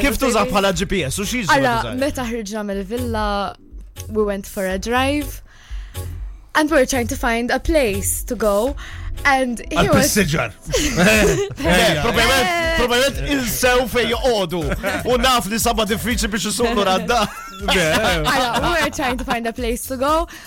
Kif tuża bħala GPS u xiex? Alla, meta ħriġna mill-villa, we went for a drive. And we were trying to find a place to go. And he was... Siġar. Probabilment il-sew fej joqodu. U naf li sabba diffiċi biex jisumlu radda. we were trying to find a place to go.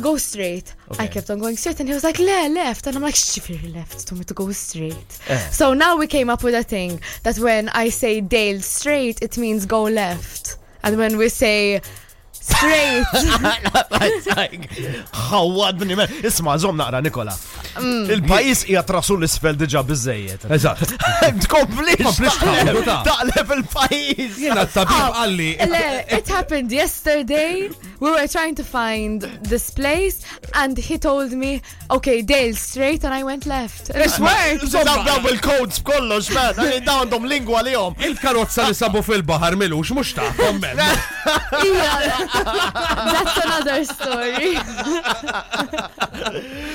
go straight. Okay. I kept on going straight and he was like, le, left. And I'm like, shivir left, to me to go straight. Uh. So now we came up with a thing that when I say Dale straight, it means go left. And when we say straight. Ħawadni, isma, zom naqra Nikola. Mm. Il-pajis hija trasu l-isfel diġa bizzejiet. Eżatt. Tkomplix taqleb il-pajis. Jena t-tabib għalli. It happened yesterday. we were trying to find this place and he told me, okay, Dale straight and I went left. And it worked. Zizab daw il-codes b'kollox, man. Għani daw għandhom lingwa li jom. Il-karozza li sabu fil-bahar milux, mux ta' kommen. That's another story.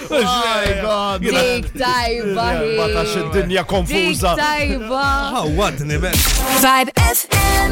Oh my god. Dik tajba. Ma tax id-dinja konfuza. Dik tajba. Għawadni, man. Vibe FM.